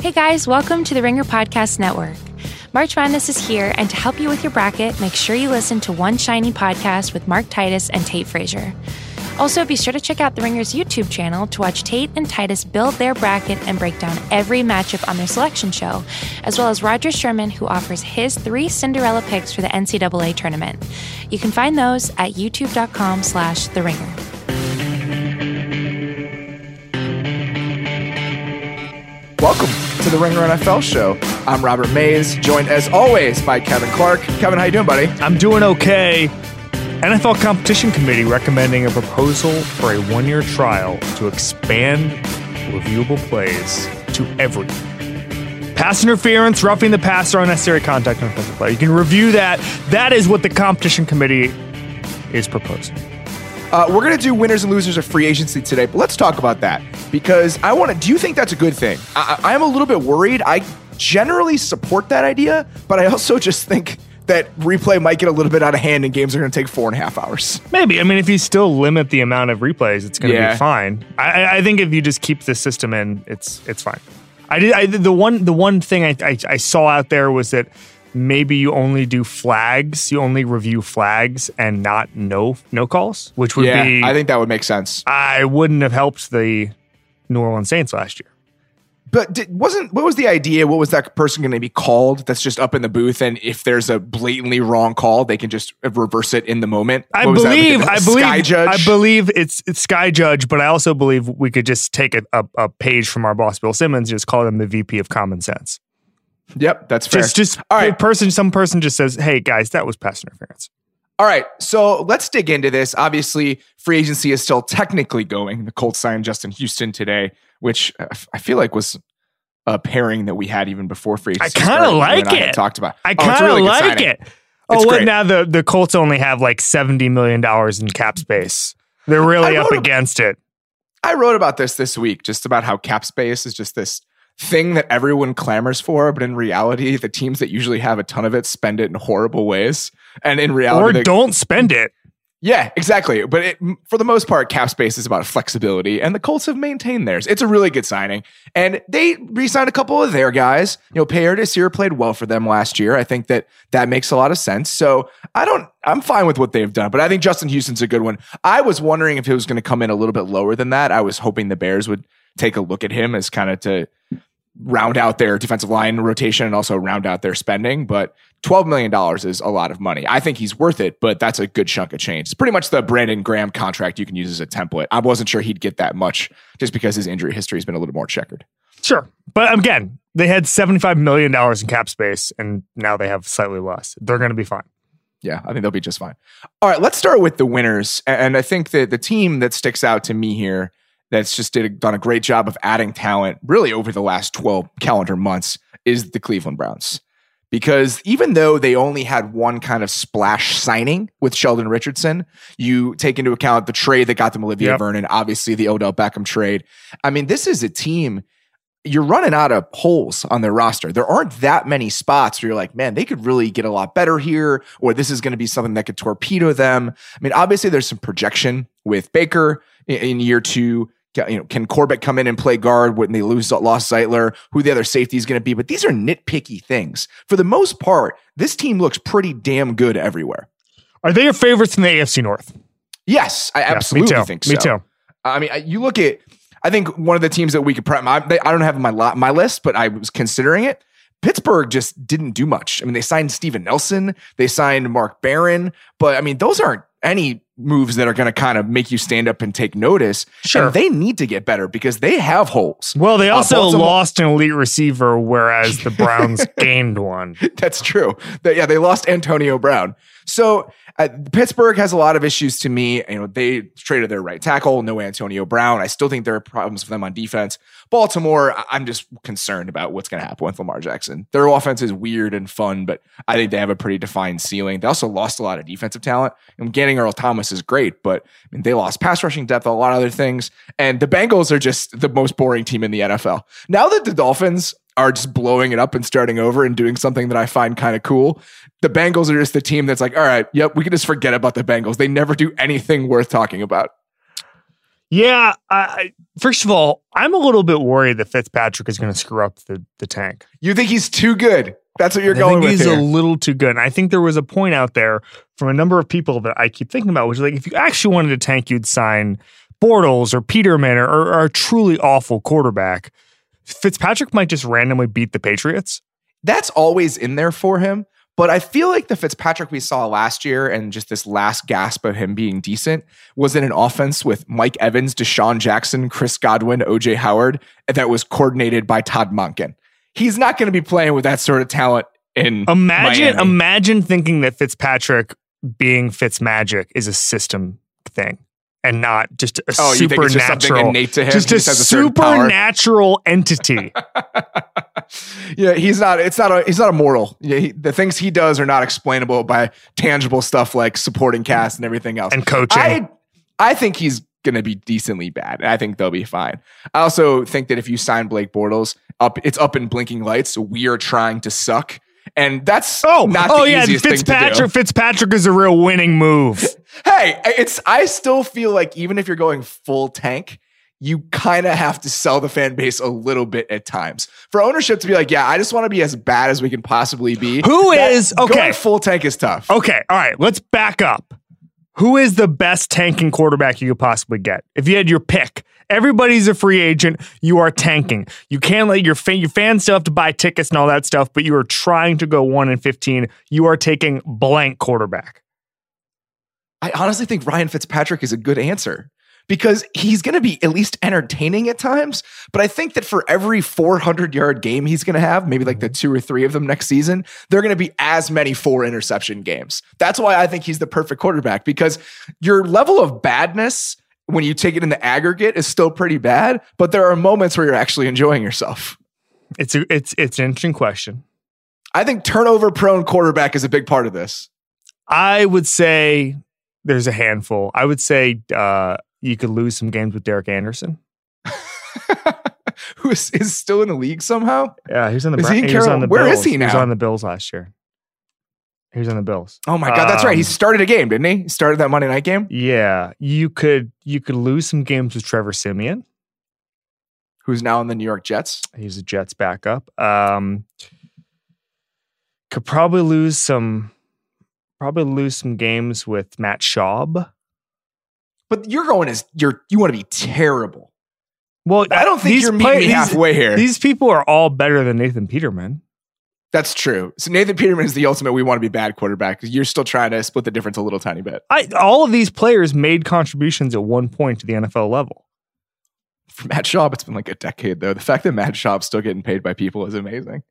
Hey guys, welcome to the Ringer Podcast Network. March Madness is here, and to help you with your bracket, make sure you listen to One Shining Podcast with Mark Titus and Tate Frazier. Also, be sure to check out the Ringer's YouTube channel to watch Tate and Titus build their bracket and break down every matchup on their selection show, as well as Roger Sherman, who offers his three Cinderella picks for the NCAA tournament. You can find those at youtube.com slash the ringer. Welcome to the Ringer NFL show. I'm Robert Mays, joined as always by Kevin Clark. Kevin, how you doing, buddy? I'm doing okay. NFL Competition Committee recommending a proposal for a one-year trial to expand reviewable plays to every pass interference, roughing the passer, unnecessary contact on offensive play. You can review that. That is what the Competition Committee is proposing. Uh, we're going to do winners and losers of free agency today, but let's talk about that because I want to. Do you think that's a good thing? I, am a little bit worried. I generally support that idea, but I also just think that replay might get a little bit out of hand and games are going to take four and a half hours. Maybe. I mean, if you still limit the amount of replays, it's going to Yeah. be fine. I, I think if you just keep the system in, it's it's fine. I did. I, the one the one thing I, I I saw out there was that maybe you only do flags, you only review flags and not no no calls, which would yeah, be. I think that would make sense. I wouldn't have helped the New Orleans Saints last year. But did, wasn't what was the idea? What was that person going to be called? That's just up in the booth, and if there's a blatantly wrong call, they can just reverse it in the moment. I What like believe, I Sky believe, Judge? I believe it's it's Sky Judge, but I also believe we could just take a, a, a page from our boss Bill Simmons, and just call him the VP of Common Sense. Yep, that's fair. Just just All right. person, some person just says, "Hey guys, that was pass interference." All right, so let's dig into this. Obviously, free agency is still technically going. The Colts signed Justin Houston today, which I feel like was a pairing that we had even before free I agency. kinda started. You like I it. Talked about. I Oh, kind of really like it. It's Oh, great. now? The the Colts only have like seventy million dollars in cap space. They're really up against it. I wrote about this this week, just about how cap space is just this thing that everyone clamors for, but in reality, the teams that usually have a ton of it spend it in horrible ways. And in reality, Or the- don't spend it. Yeah, exactly. But it, for the most part, cap space is about flexibility, and the Colts have maintained theirs. It's a really good signing, and they re-signed a couple of their guys. You know, Pierre Desir played well for them last year. I think that that makes a lot of sense. So I don't, I'm fine with what they've done, but I think Justin Houston's a good one. I was wondering if it was going to come in a little bit lower than that. I was hoping the Bears would take a look at him as kind of to round out their defensive line rotation and also round out their spending. But $12 million is a lot of money. I think he's worth it, but that's a good chunk of change. It's pretty much the Brandon Graham contract you can use as a template. I wasn't sure he'd get that much just because his injury history has been a little more checkered. Sure, but again, they had seventy five million dollars in cap space, and now they have slightly less. They're going to be fine. Yeah, I think they'll be just fine. All right, let's start with the winners. And I think that the team that sticks out to me here that's just did done a great job of adding talent really over the last 12 calendar months is the Cleveland Browns. Because even though they only had one kind of splash signing with Sheldon Richardson, you take into account the trade that got them Olivier Yep. Vernon, obviously the Odell Beckham trade. I mean, this is a team you're running out of holes on their roster. There aren't that many spots where you're like, man, they could really get a lot better here, or this is going to be something that could torpedo them. I mean, obviously, there's some projection with Baker in, in year two. You know, can Corbett come in and play guard when they lose lost Zeitler? Who the other safety is going to be? But these are nitpicky things. For the most part, this team looks pretty damn good everywhere. Are they your favorites in the AFC North? Yes, I Yeah, absolutely me too. think so. Me too. I mean, I- you look at. I think one of the teams that we could. Prep, I, I don't have my li- my list, but I was considering it. Pittsburgh just didn't do much. I mean, they signed Steven Nelson, they signed Mark Barron, but I mean, those aren't any moves that are going to kind of make you stand up and take notice. Sure. And they need to get better because they have holes. Well, they Uh, also Baltimore- lost an elite receiver, whereas the Browns gained one. That's true. They- yeah, they lost Antonio Brown. So uh, Pittsburgh has a lot of issues to me. You know, they traded their right tackle, no Antonio Brown. I still think there are problems for them on defense. Baltimore, I'm just concerned about what's going to happen with Lamar Jackson. Their offense is weird and fun, but I think they have a pretty defined ceiling. They also lost a lot of defensive talent. And getting Earl Thomas is great, but I mean, they lost pass rushing depth, a lot of other things. And the Bengals are just the most boring team in the NFL. Now that the Dolphins are just blowing it up and starting over and doing something that I find kind of cool. The Bengals are just the team that's like, all right, yep, we can just forget about the Bengals. They never do anything worth talking about. Yeah. I, first of all, I'm a little bit worried that Fitzpatrick is going to screw up the, the tank. You think he's too good? That's what you're I going think with he's here. a little too good. And I think there was a point out there from a number of people that I keep thinking about, which is like if you actually wanted to tank, you'd sign Bortles or Peterman or, or, or a truly awful quarterback. Fitzpatrick might just randomly beat the Patriots. That's always in there for him. But I feel like the Fitzpatrick we saw last year and just this last gasp of him being decent was in an offense with Mike Evans, DeSean Jackson, Chris Godwin, OJ Howard, that was coordinated by Todd Monken. He's not going to be playing with that sort of talent in Imagine, Miami. imagine thinking that Fitzpatrick being Fitzmagic is a system thing and not just a Oh, you just something supernatural, innate to him? just a just a certain power? supernatural entity. yeah, he's not. It's not a. He's not immortal. Yeah, he, the things he does are not explainable by tangible stuff like supporting cast and everything else. and coaching. I, I think he's going to be decently bad. I think they'll be fine. I also think that if you sign Blake Bortles, up, it's up in blinking lights. We are trying to suck, and that's oh, not oh the yeah, easiest thing to do. Fitzpatrick. Fitzpatrick is a real winning move. Hey, it's. I still feel like even if you're going full tank. You kind of have to sell the fan base a little bit at times for ownership to be like, yeah, I just want to be as bad as we can possibly be. Who That- is- okay. Going full tank is tough. Okay, all right, let's back up. Who is the best tanking quarterback you could possibly get? If you had your pick, everybody's a free agent. You are tanking. You can't let your fan, your fans still have to buy tickets and all that stuff, but you are trying to go one and fifteen. You are taking blank quarterback. I honestly think Ryan Fitzpatrick is a good answer because he's going to be at least entertaining at times. But I think that for every 400 yard game he's going to have, maybe like the mm-hmm. two or three of them next season, they're going to be as many four interception games. That's why I think he's the perfect quarterback because your level of badness when you take it in the aggregate is still pretty bad, but there are moments where you're actually enjoying yourself. It's a, it's it's an interesting question. I think turnover prone quarterback is a big part of this. I would say there's a handful. I would say uh, you could lose some games with Derek Anderson. Who is, is still in the league somehow? Yeah, he was on the. Is Bra- he in was on Carol- the where is Bills. he He was on the Bills last year. He was on the Bills. Oh my god, that's right. He Um, started a game, didn't he? He started that Monday night game. Yeah, you could you could lose some games with Trevor Siemian. Who's now in the New York Jets? He's a Jets backup. Um, could probably lose some, probably lose some games with Matt Schaub. But you're going as you're you want to be terrible. Well, I don't think you're meeting play- me these- halfway here. These people are all better than Nathan Peterman. That's true. So Nathan Peterman is the ultimate we want to be bad quarterback. You're still trying to split the difference a little tiny bit. I all of these players made contributions at one point to the NFL level. For Matt Schaub, it's been like a decade though. The fact that Matt Schaub's still getting paid by people is amazing.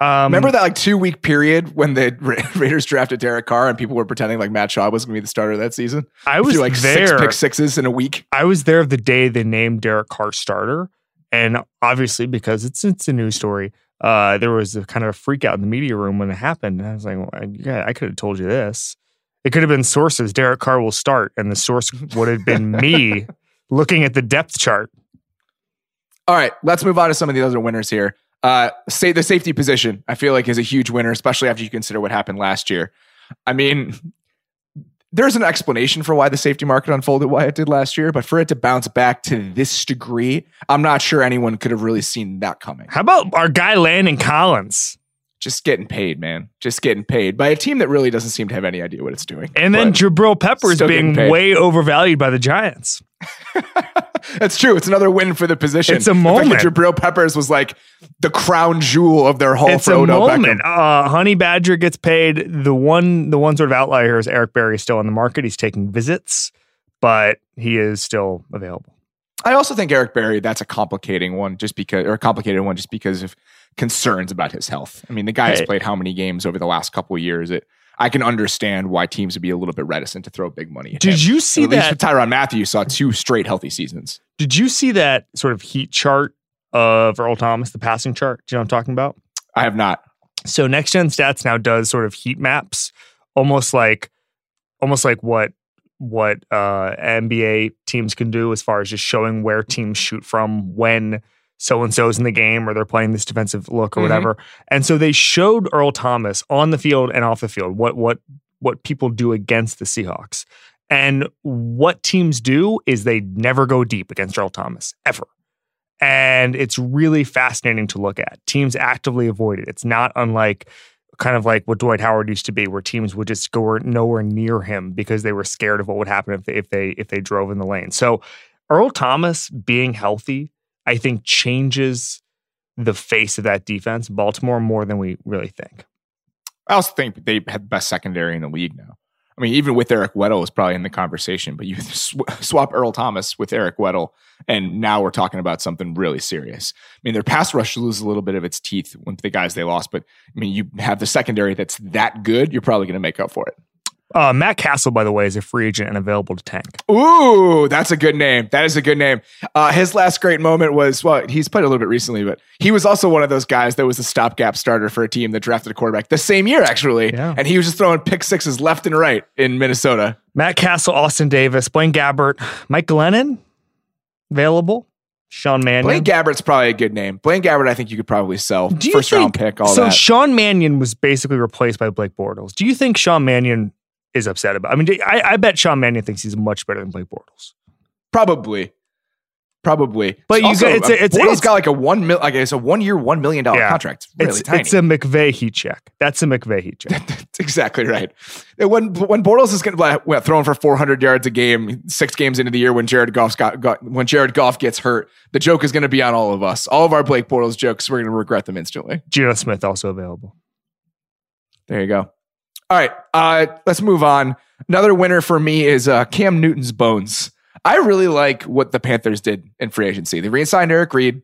Um, Remember that like two week period when the Ra- Raiders drafted Derek Carr and people were pretending like Matt Schaub was going to be the starter that season? I was like there. six pick sixes in a week. I was there the day they named Derek Carr starter, and obviously because it's it's a news story, uh, there was a kind of a freak out in the media room when it happened. And I was like, well, I- yeah, I could have told you this. It could have been sources. Derek Carr will start, and the source would have been me looking at the depth chart. All right, let's move on to some of the other winners here. Uh, say the safety position, I feel like is a huge winner, especially after you consider what happened last year. I mean, there's an explanation for why the safety market unfolded why it did last year, but for it to bounce back to this degree, I'm not sure anyone could have really seen that coming. How about our guy Landon Collins? Just getting paid, man. Just getting paid by a team that really doesn't seem to have any idea what it's doing. And then Jabril Peppers being way overvalued by the Giants. that's true. It's another win for the position. It's a The fact that moment. Jabril Peppers was like the crown jewel of their whole. it's a moment. Uh, Honey Badger gets paid. The one, the one sort of outlier here is Eric Berry is still on the market. He's taking visits, but he is still available. I also think Eric Berry, that's a complicating one just because, or a complicated one just because of concerns about his health. I mean, the guy has played how many games over the last couple of years? It, I can understand why teams would be a little bit reticent to throw big money at Did him. you see At least that? with Tyrann Mathieu saw two straight healthy seasons. Did you see that sort of heat chart of Earl Thomas, the passing chart? Do you know what I'm talking about? I have not. So Next Gen Stats now does sort of heat maps, almost like, almost like what what uh, NBA teams can do as far as just showing where teams shoot from when so and so's in the game or they're playing this defensive look or Mhm. whatever. And so they showed Earl Thomas on the field and off the field what what what people do against the Seahawks. And what teams do is they never go deep against Earl Thomas, ever. And it's really fascinating to look at. Teams actively avoid it. It's not unlike kind of like what Dwight Howard used to be, where teams would just go nowhere near him because they were scared of what would happen if they if they if they drove in the lane. So Earl Thomas being healthy, I think, changes the face of that defense, Baltimore, more than we really think. I also think they have the best secondary in the league now. I mean, even with Eric Weddle is probably in the conversation, but you sw- swap Earl Thomas with Eric Weddle, and now we're talking about something really serious. I mean, their pass rush loses a little bit of its teeth with the guys they lost, but I mean, you have the secondary that's that good, you're probably going to make up for it. Uh, Matt Cassel, by the way, is a free agent and available to tank. Ooh, that's a good name. That is a good name. Uh, his last great moment was well, he's played a little bit recently, but he was also one of those guys that was a stopgap starter for a team that drafted a quarterback the same year, actually. Yeah. And he was just throwing pick sixes left and right in Minnesota. Matt Cassel, Austin Davis, Blaine Gabbert, Mike Glennon, available. Sean Mannion. Blaine Gabbert's probably a good name. Blaine Gabbert, I think you could probably sell. Do First think, round pick, all so that. So Sean Mannion was basically replaced by Blake Bortles. Do you think Sean Mannion is upset about. I mean, I, I bet Sean Mannion thinks he's much better than Blake Bortles. Probably. Probably, but you also, it's, it's, Bortles it's, got like a one mil, like it's a one year, one million dollar yeah, contract. It's really it's, tiny. It's a McVay heat check. That's a McVay heat check. That's exactly right. When when Bortles is going to well, throwing for four hundred yards a game, six games into the year, when Jared Goff's got, got when Jared Goff gets hurt, the joke is going to be on all of us. All of our Blake Bortles jokes, we're going to regret them instantly. Geno Smith also available. There you go. All right, uh, let's move on. Another winner for me is uh, Cam Newton's bones. I really like what the Panthers did in free agency. They re-signed Eric Reid.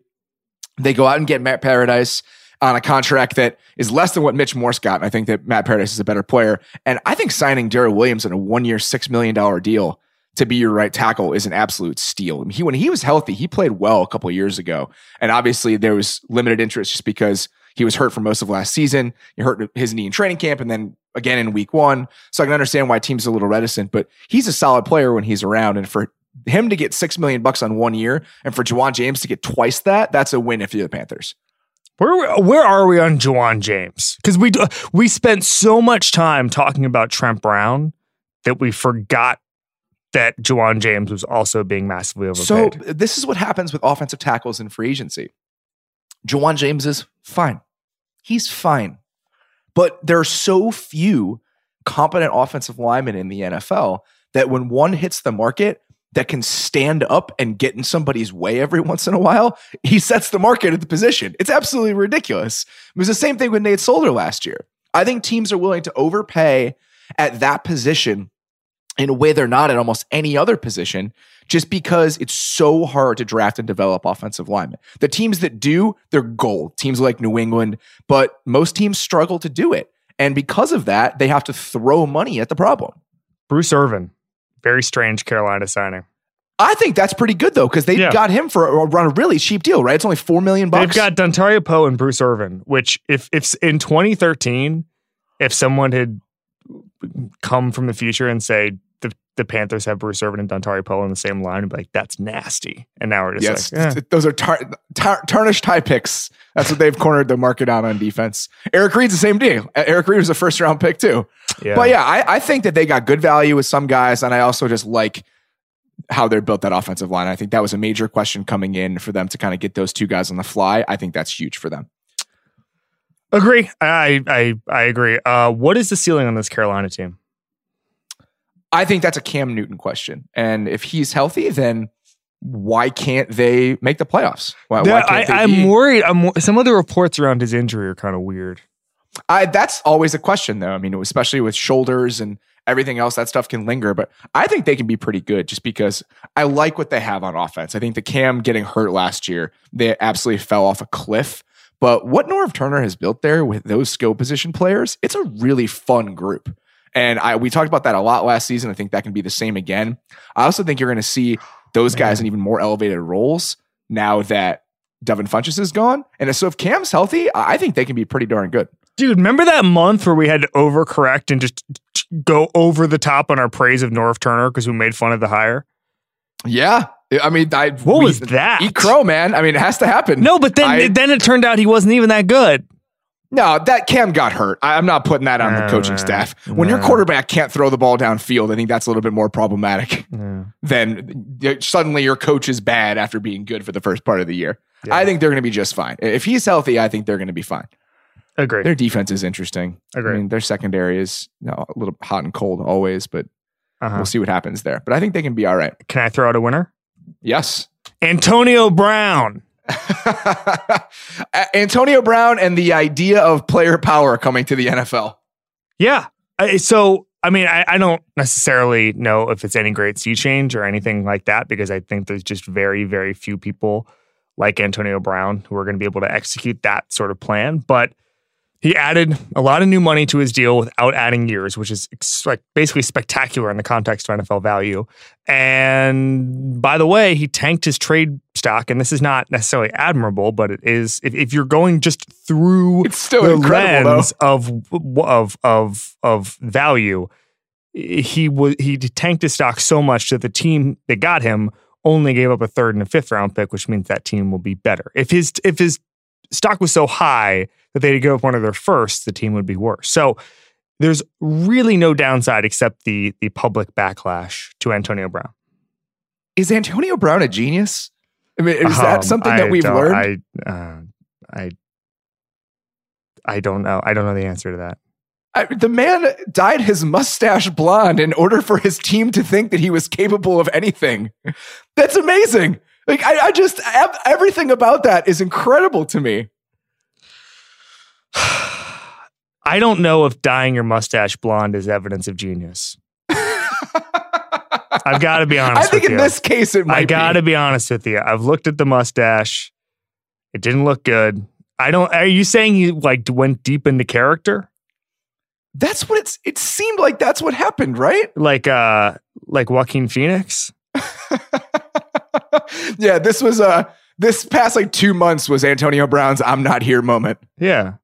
They go out and get Matt Paradis on a contract that is less than what Mitch Morse got. And I think that Matt Paradis is a better player. And I think signing Daryl Williams in a one-year, six million dollar deal to be your right tackle is an absolute steal. I mean, he when he was healthy, he played well a couple years ago. And obviously there was limited interest just because he was hurt for most of last season. He hurt his knee in training camp and then again in week one. So I can understand why teams are a little reticent, but he's a solid player when he's around. And for him to get six million bucks on one year and for Ja'Wuan James to get twice that, that's a win if you're the Panthers. Where where are we on Ja'Wuan James? Because we we spent so much time talking about Trent Brown that we forgot that Ja'Wuan James was also being massively overpaid. So this is what happens with offensive tackles in free agency. Ja'Wuan James is fine. He's fine. But there are so few competent offensive linemen in the NFL that when one hits the market that can stand up and get in somebody's way every once in a while, he sets the market at the position. It's absolutely ridiculous. It was the same thing with Nate Solder last year. I think teams are willing to overpay at that position in a way they're not at almost any other position just because it's so hard to draft and develop offensive linemen. The teams that do, they're gold. Teams like New England, but most teams struggle to do it. And because of that, they have to throw money at the problem. Bruce Irvin, very strange Carolina signing. I think that's pretty good though, because they yeah. got him for a, a really cheap deal, right? It's only four million bucks. They've got Dontari Poe and Bruce Irvin, which if if in 2013, if someone had come from the future and say the, the Panthers have Bruce Irvin and Dontari Poe on the same line and be like, that's nasty. And now we're just yes, like, eh. those are tar- tar- tarnished high picks. That's what they've cornered the market on on defense. Eric Reid's the same deal. Eric Reid was a first round pick too. Yeah. But yeah, I, I think that they got good value with some guys. And I also just like how they're built that offensive line. I think that was a major question coming in for them to kind of get those two guys on the fly. I think that's huge for them. Agree. I I I agree. Uh, what is the ceiling on this Carolina team? I think that's a Cam Newton question. And if he's healthy, then why can't they make the playoffs? Why, why I, am worried. I'm, some of the reports around his injury are kind of weird. I, that's always a question, though. I mean, especially with shoulders and everything else, that stuff can linger. But I think they can be pretty good just because I like what they have on offense. I think the Cam getting hurt last year, they absolutely fell off a cliff. But what Norv Turner has built there with those skill position players, it's a really fun group. And I we talked about that a lot last season. I think that can be the same again. I also think you're going to see those guys in even more elevated roles now that Devin Funchess is gone. And so if Cam's healthy, I think they can be pretty darn good. Dude, remember that month where we had to overcorrect and just go over the top on our praise of Norv Turner because we made fun of the hire? Yeah. I mean, I, what we, was that? Eat crow, man. I mean, it has to happen. No, but then I, then it turned out he wasn't even that good. No, that Cam got hurt. I- I'm not putting that on the coaching no, staff. When your quarterback can't throw the ball downfield, I think that's a little bit more problematic than suddenly your coach is bad after being good for the first part of the year. Yeah. I think they're going to be just fine. If he's healthy, I think they're going to be fine. Agree. Their defense is interesting. Agree. I mean, their secondary is you know, a little hot and cold always, but Uh-huh. we'll see what happens there. But I think they can be all right. Can I throw out a winner? Yes. Antonio Brown. Antonio Brown and the idea of player power coming to the NFL. Yeah. I, so, I mean, I, I don't necessarily know if it's any great sea change or anything like that because I think there's just very, very few people like Antonio Brown who are going to be able to execute that sort of plan. But he added a lot of new money to his deal without adding years, which is like basically spectacular in the context of NFL value. And by the way, he tanked his trade stock, and this is not necessarily admirable, but it is. If, if you're going just through It's still the lens of of of of value, he was he tanked his stock so much that the team that got him only gave up a third and a fifth round pick, which means that team will be better. If his if his stock was so high that they had to give up one of their firsts, the team would be worse. So there's really no downside except the the public backlash to Antonio Brown. Is Antonio Brown a genius? I mean, is that Um, something I that we've learned? I uh, I I don't know. I don't know the answer to that. I, the man dyed his mustache blonde in order for his team to think that he was capable of anything. That's amazing. Like I, I just everything about that is incredible to me. I don't know if dyeing your mustache blonde is evidence of genius. I've got to be honest. I think with in you. this case it might. I got to Be. be honest with you. I've looked at the mustache. It didn't look good. I don't. Are you saying you like went deep into character, That's what it's. It seemed like that's what happened, right? like uh, like Joaquin Phoenix? yeah, this was uh this past like two months was Antonio Brown's "I'm not here" moment. Yeah.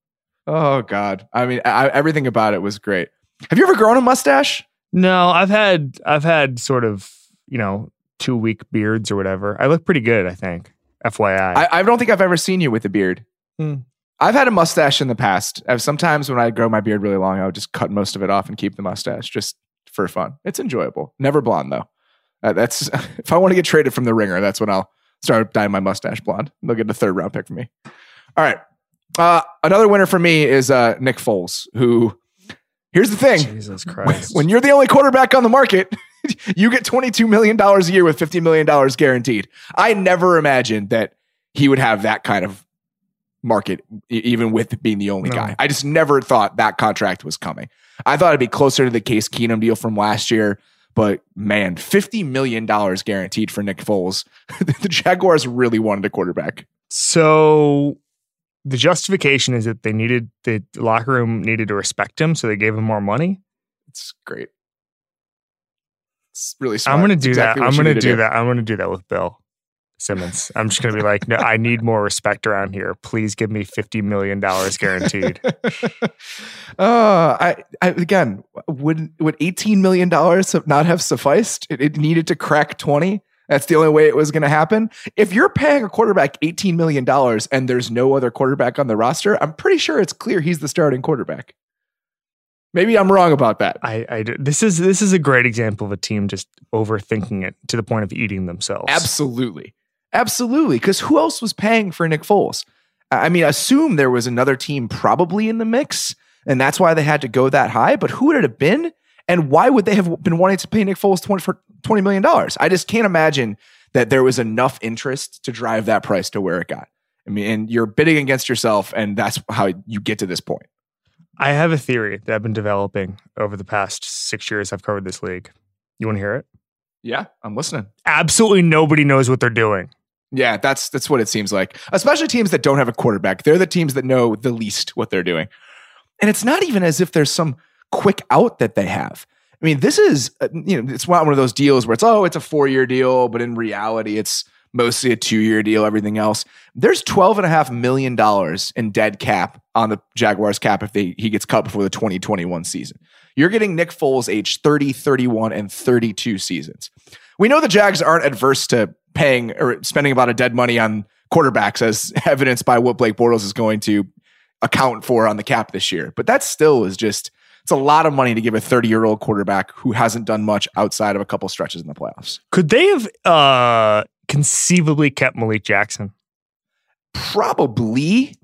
Oh God, I mean, I, everything about it was great. Have you ever grown a mustache? No, I've had I've had sort of you know two week beards or whatever. I look pretty good, I think. FYI. I, I don't think I've ever seen you with a beard. Hmm. I've had a mustache in the past. Uh, Sometimes when I grow my beard really long, I would just cut most of it off and keep the mustache just for fun. It's enjoyable. Never blonde though. Uh, that's if I want to get traded from the ringer, that's when I'll start dyeing my mustache blonde. They'll get a third round pick from me. All right. Uh, another winner for me is uh, Nick Foles, who here's the thing. Jesus Christ. When you're the only quarterback on the market, you get $22 million a year with $50 million guaranteed. I never imagined that he would have that kind of market, even with being the only No. guy. I just never thought that contract was coming. I thought it'd be closer to the Case Keenum deal from last year. But man, $50 million guaranteed for Nick Foles. the Jaguars really wanted a quarterback. So the justification is that they needed the locker room needed to respect him, so they gave him more money. It's great. It's really smart. I'm going to do exactly that. I'm going to do that. I'm going to do that with Bill Simmons. I'm just going to be like, no, I need more respect around here. Please give me fifty million dollars guaranteed. uh, I, I again would would eighteen million dollars not have sufficed? It, it needed to crack twenty. That's the only way it was going to happen. If you're paying a quarterback eighteen million dollars and there's no other quarterback on the roster, I'm pretty sure it's clear he's the starting quarterback. Maybe I'm wrong about that. I, I this is this is a great example of a team just overthinking it to the point of eating themselves. Absolutely. Absolutely. Because who else was paying for Nick Foles? I I mean, assume there was another team probably in the mix, and that's why they had to go that high. But who would it have been? And why would they have been wanting to pay Nick Foles 20, for $20 million? I just can't imagine that there was enough interest to drive that price to where it got. I mean, and you're bidding against yourself, and that's how you get to this point. I have a theory that I've been developing over the past six years I've covered this league. You want to hear it? Yeah, I'm listening. Absolutely nobody knows what they're doing. Yeah, that's that's what it seems like. Especially teams that don't have a quarterback. They're the teams that know the least what they're doing. And it's not even as if there's some quick out that they have. I mean, this is uh, you know, it's not one of those deals where it's oh, it's a 4-year deal, but in reality it's mostly a 2-year deal, everything else. There's 12 and a half million dollars in dead cap on the Jaguars cap if they he gets cut before the 2021 season. You're getting Nick Foles age 30, 31 and 32 seasons. We know the Jags aren't adverse to paying or spending a lot of dead money on quarterbacks, as evidenced by what Blake Bortles is going to account for on the cap this year. But that still is just it's a lot of money to give a 30 year old quarterback who hasn't done much outside of a couple stretches in the playoffs. Could they have uh, conceivably kept Malik Jackson? Probably.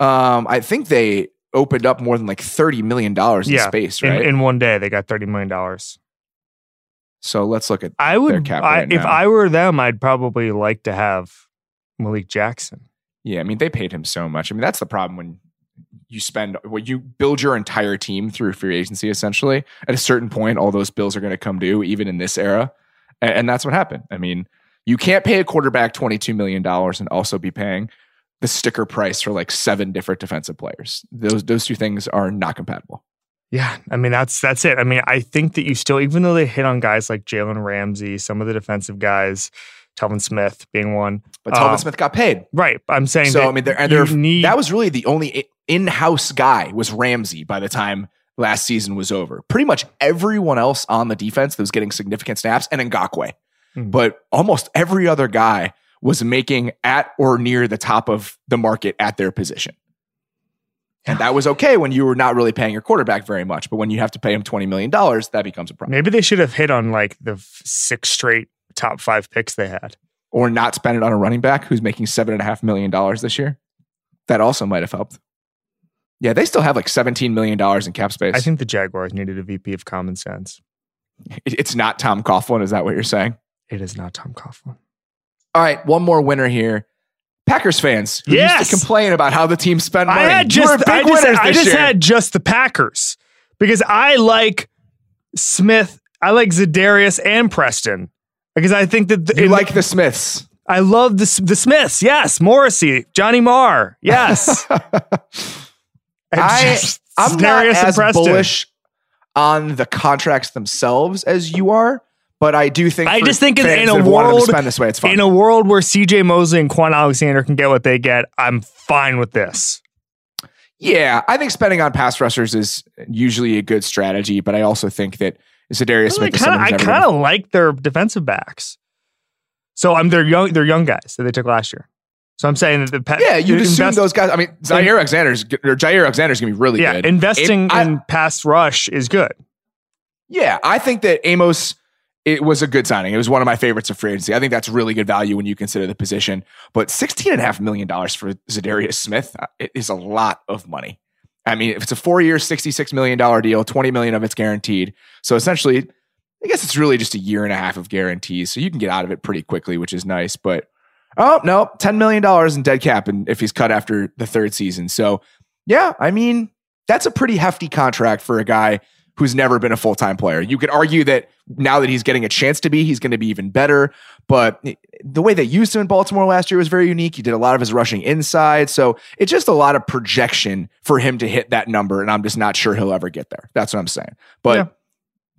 Um, I think they opened up more than like $30 million in Yeah, space, right? in one day, they got thirty million dollars. so let's look at I their would, I, right if. I were them, I'd probably like to have Malik Jackson. Yeah, I mean they paid him so much. I mean that's the problem when you spend when you build your entire team through free agency. Essentially, at a certain point, all those bills are going to come due, even in this era, and, and that's what happened. I mean, you can't pay a quarterback twenty two million dollars and also be paying the sticker price for like seven different defensive players. Those those two things are not compatible. Yeah, I mean that's that's it. I mean, I think that you still, even though they hit on guys like Jalen Ramsey, some of the defensive guys, Telvin Smith being one, But Telvin Uh, Smith got paid, right? I'm saying so I mean, they're, and you need that was really the only in house guy was Ramsey by the time last season was over. Pretty much everyone else on the defense that was getting significant snaps and Ngakoue. Mhm. But almost every other guy was making at or near the top of the market at their position. And that was okay when you were not really paying your quarterback very much. But when you have to pay him $20 million, that becomes a problem. maybe they should have hit on like the six straight top five picks they had. Or not spend it on a running back who's making $7.5 million this year. That also might have helped. Yeah, they still have like $17 million in cap space. I think the Jaguars needed a VP of common sense. It's not Tom Coughlin. Is that what you're saying? It is not Tom Coughlin. All right, one more winner here. Packers fans who Yes! used to complain about how the team spent money. I had just, big I just, winners I just had just the Packers because I like Smith, I like Zadarius and Preston because I think that the, You like the Smiths. I love the the Smiths. Yes, Morrissey, Johnny Marr. Yes, I, I'm not as bullish on the contracts themselves as you are, but I do think I just think in- in a world- spend this way, it's fun. In a world where C.J. Mosley and Kwon Alexander can get what they get, I'm fine with this. yeah, I think spending on pass rushers is usually a good strategy, but I also think that Zadarius Smith is Kinda, who's I kind of like their defensive backs. So I'm they're young, they're young guys that they took last year. So I'm saying that the pa- yeah, you'd the assume those guys. I mean, Zaire Alexander's or Jaire Alexander's gonna be really good. yeah, good. investing I- in pass rush is good. Yeah, I think that Amos it was a good signing. It was one of my favorites of free agency. I think that's really good value when you consider the position. But $16.5 million for Zadarius Smith uh, it is a lot of money. I mean, if it's a four year, $66 million deal, 20 million of it's guaranteed. So essentially, I guess it's really just a year and a half of guarantees. So you can get out of it pretty quickly, which is nice. But oh, no, $10 million in dead cap and if he's cut after the third season. So yeah, I mean, that's a pretty hefty contract for a guy who's never been a full time player. You could argue that now that he's getting a chance to be, he's going to be even better. But the way they used him in Baltimore last year was very unique. He did a lot of his rushing inside. So it's just a lot of projection for him to hit that number. And I'm just not sure he'll ever get there. That's what I'm saying. But Yeah.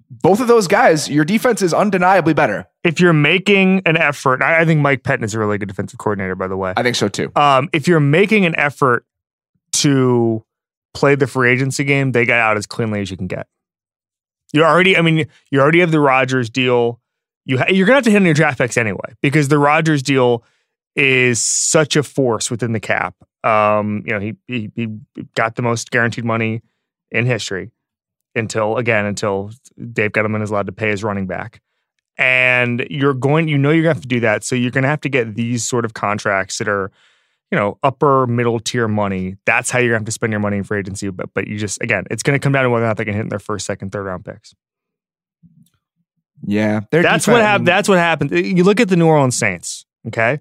Both of those guys, your defense is undeniably better. If you're making an effort, I, I think Mike Pettine is a really good defensive coordinator, by the way. I think so too. Um, if you're making an effort to play the free agency game, they got out as cleanly as you can get. You already, I mean, you already have the Rodgers deal. You ha- you're gonna have to hit on your draft picks anyway because the Rodgers deal is such a force within the cap. Um, you know, he, he he got the most guaranteed money in history until again until Dave Gettleman is allowed to pay his running back. And you're going, you know, you're gonna have to do that. So you're gonna have to get these sort of contracts that are, you know, upper middle tier money. That's how you're gonna have to spend your money in free agency. But but you just again, it's gonna come down to whether or not they can hit in their first, second, third round picks. Yeah. That's what happened. That's what happened. You look at the New Orleans Saints. Okay,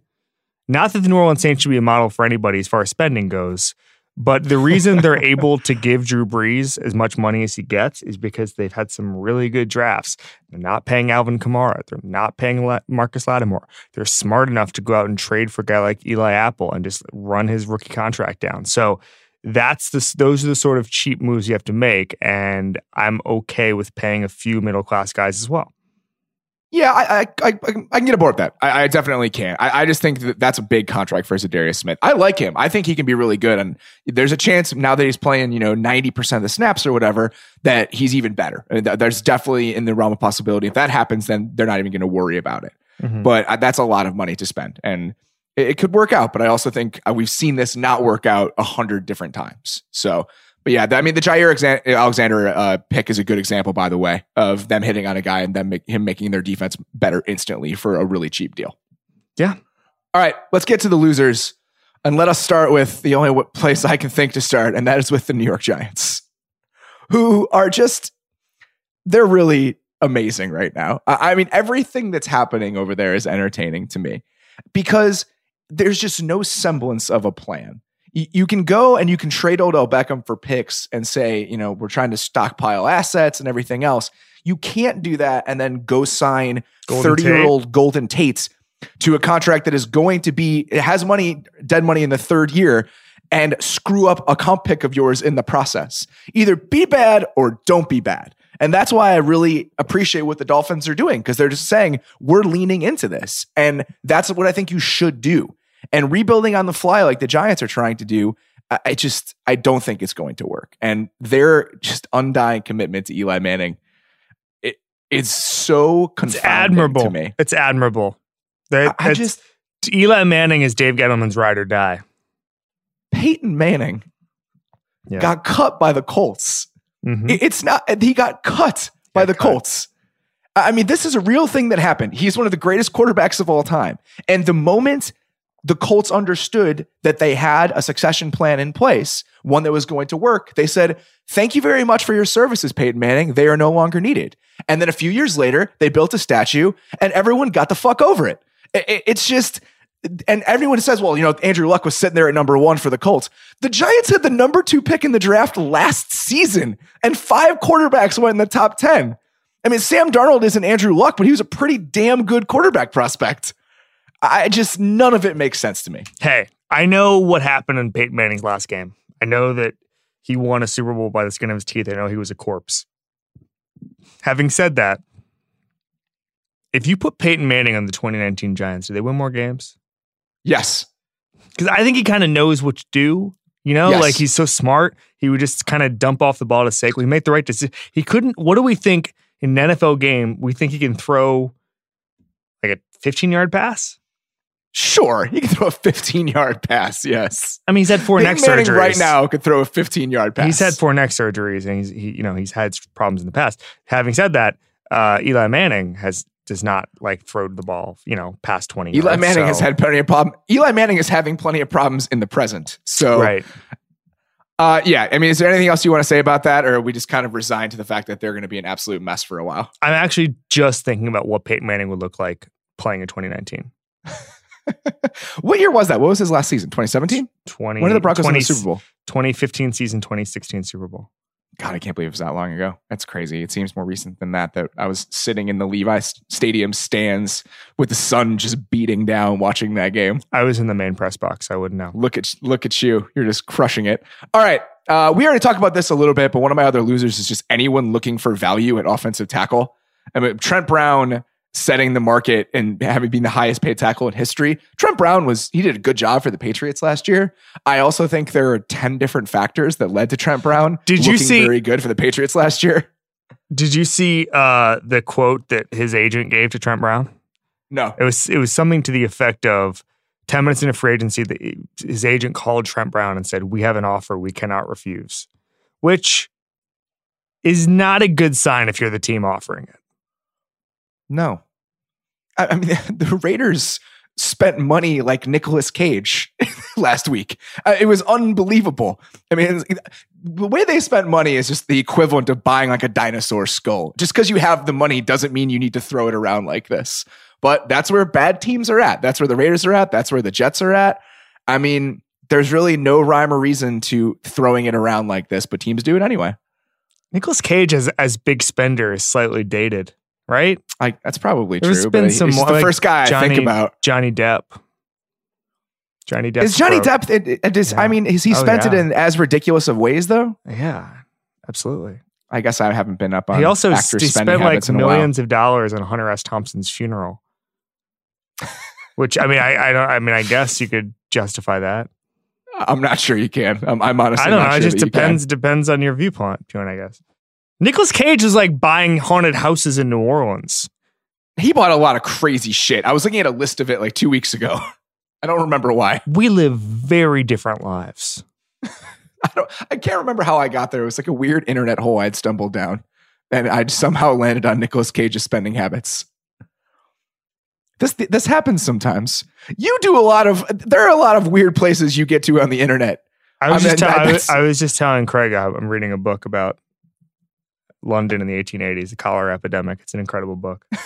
not that the New Orleans Saints should be a model for anybody as far as spending goes, but the reason they're able to give Drew Brees as much money as he gets is because they've had some really good drafts. They're not paying Alvin Kamara. They're not paying Marcus Lattimore. They're smart enough to go out and trade for a guy like Eli Apple and just run his rookie contract down. So. That's the those are the sort of cheap moves you have to make, and I'm okay with paying a few middle class guys as well. Yeah, I I, I, I can get aboard that. I, I definitely can. I, I just think that that's a big contract for Zadarius Smith. I like him. I think he can be really good. And there's a chance now that he's playing, you know, 90% of the snaps or whatever, that he's even better. I mean, th- there's definitely in the realm of possibility. If that happens, then they're not even going to worry about it. Mhm. But uh, that's a lot of money to spend. And it, it could work out. But I also think uh, we've seen this not work out a hundred different times. So, but yeah, I mean, the Jaire Alexander uh, pick is a good example, by the way, of them hitting on a guy and then make, him making their defense better instantly for a really cheap deal. Yeah. All right, let's get to the losers. And let us start with the only place I can think to start, and that is with the New York Giants, who are just, they're really amazing right now. I, I mean, everything that's happening over there is entertaining to me because there's just no semblance of a plan. You, can go and you can trade Odell Beckham for picks and say, you know, we're trying to stockpile assets and everything else. You can't do that and then go sign 30 year old Golden Tates to a contract that is going to be, it has money, dead money in the third year and screw up a comp pick of yours in the process. Either be bad or don't be bad. And that's why I really appreciate what the Dolphins are doing because they're just saying, we're leaning into this. And that's what I think you should do. And rebuilding on the fly, like the Giants are trying to do, I just, I don't think it's going to work. And their just undying commitment to Eli Manning, it, it's so it's admirable to me. It's admirable. They, I, I just, Eli Manning is Dave Gettleman's ride or die. Peyton Manning yeah. got cut by the Colts Mm-hmm. It's not, he got cut by the cut. Colts. I mean, this is a real thing that happened. He's one of the greatest quarterbacks of all time. And the moment the Colts understood that they had a succession plan in place, one that was going to work, they said, Thank you very much for your services, Peyton Manning. They are no longer needed. And then a few years later, they built a statue and everyone got the fuck over it. It's just, and everyone says, well, you know, Andrew Luck was sitting there at number one for the Colts. The Giants had the number two pick in the draft last season, and five quarterbacks went in the top 10. I mean, Sam Darnold isn't Andrew Luck, but he was a pretty damn good quarterback prospect. I just, none of it makes sense to me. Hey, I know what happened in Peyton Manning's last game. I know that he won a Super Bowl by the skin of his teeth. I know he was a corpse. Having said that, if you put Peyton Manning on the 2019 Giants, do they win more games? Yes. Because I think he kind of knows what to do. You know, yes. like he's so smart. He would just kind of dump off the ball to Saquon. He made the right decision. He couldn't. What do we think in an NFL game? We think he can throw like a 15 yard pass. Sure, he can throw a 15 yard pass. Yes. I mean, he's had four neck Manning surgeries. Right now, could throw a 15 yard pass. He's had four neck surgeries, and he's he, you know he's had problems in the past. Having said that, uh, Eli Manning has does not like throw the ball, you know, past 20 Eli yards, Manning so. has had plenty of problems. Eli Manning is having plenty of problems in the present. So, right. Uh, yeah. I mean, is there anything else you want to say about that? Or are we just kind of resigned to the fact that they're going to be an absolute mess for a while? I'm actually just thinking about what Peyton Manning would look like playing in 2019. what year was that? What was his last season? 2017? 20. When did the Broncos 20, win the Super Bowl? 2015 season, 2016 Super Bowl. God, I can't believe it was that long ago. That's crazy. It seems more recent than that. That I was sitting in the Levi Stadium stands with the sun just beating down, watching that game. I was in the main press box. I wouldn't know. Look at look at you. You're just crushing it. All right. Uh, we already talked about this a little bit, but one of my other losers is just anyone looking for value at offensive tackle. I mean, Trent Brown setting the market and having been the highest paid tackle in history. Trent Brown was he did a good job for the Patriots last year. I also think there are 10 different factors that led to Trent Brown did you see very good for the Patriots last year. Did you see uh, the quote that his agent gave to Trent Brown? No. It was it was something to the effect of 10 minutes into free agency, the, his agent called Trent Brown and said, We have an offer we cannot refuse, which is not a good sign if you're the team offering it. No. I, mean, the Raiders spent money like Nicolas Cage last week. Uh, it was unbelievable. I mean, the way they spent money is just the equivalent of buying like a dinosaur skull. Just because you have the money doesn't mean you need to throw it around like this. But that's where bad teams are at. That's where the Raiders are at. That's where the Jets are at. I mean, there's really no rhyme or reason to throwing it around like this, but teams do it anyway. Nicolas Cage as as big spender is slightly dated right? I, that's probably There's true. Been some, he's the like first guy Johnny, I think about. Johnny Depp. Johnny Depp. Is Johnny Depp? It, it is, yeah. I mean, is he oh, spent yeah. it in as ridiculous of ways though? Yeah, absolutely. I guess I haven't been up on. He also he spent like millions of dollars on Hunter S. Thompson's funeral. Which I mean, I, I don't. I mean, I guess you could justify that. I'm not sure you can. I'm, I'm honestly. I don't know. Sure it just depends. Depends on your viewpoint. Point, I guess. Nicolas Cage is like buying haunted houses in New Orleans. He bought a lot of crazy shit. I was looking at a list of it like two weeks ago. I don't remember why. We live very different lives. I don't. I can't remember how I got there. It was like a weird internet hole I'd stumbled down, and I somehow landed on Nicolas Cage's spending habits. This this happens sometimes. You do a lot of. There are a lot of weird places you get to on the internet. I was, I just, mean, tell- I, was, I was just telling Craig I'm reading a book about London in the 1880s, the cholera epidemic. It's an incredible book.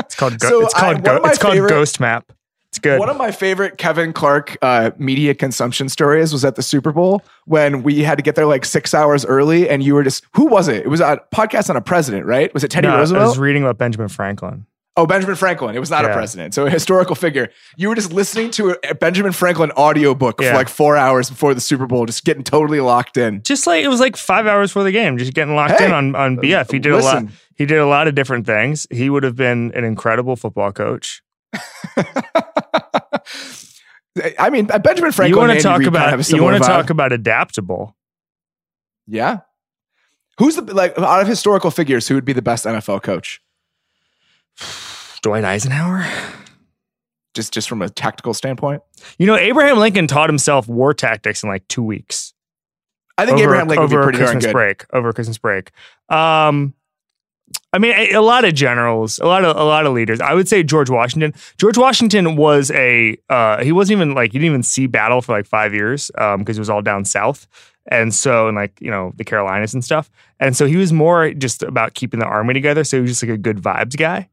It's called Go- So it's called one Go- it's called favorite- Ghost Map. It's good. One of my favorite Kevin Clark uh, media consumption stories was at the Super Bowl when we had to get there like six hours early, and you were just who was it? It was a podcast on a president, right? Was it Teddy No, I was reading about Benjamin Franklin. Oh, Benjamin Franklin. It was not a president. So a historical figure. You were just listening to a Benjamin Franklin audiobook Yeah. for like four hours before the Super Bowl, just getting totally locked in. Just like it was like five hours for the game, just getting locked Hey, in on, on BF. He did a lot. He did a lot of different things. He would have been an incredible football coach. I mean, uh, Benjamin Franklin. you want to talk Reid kind of about you want to talk about adaptable. Yeah. Who's the like out of historical figures? Who would be the best NFL coach? Dwight Eisenhower. Just just from a tactical standpoint. You know, Abraham Lincoln taught himself war tactics in like two weeks. I think over, Abraham Lincoln would be over pretty darn Christmas break. Over Christmas break. Um, I mean, a, a lot of generals, a lot of a lot of leaders. I would say George Washington. George Washington was a uh, he wasn't even like he didn't even see battle for like five years because it was all down south. And so, and like, you know, the Carolinas and stuff. And so he was more just about keeping the army together. So he was just like a good vibes guy.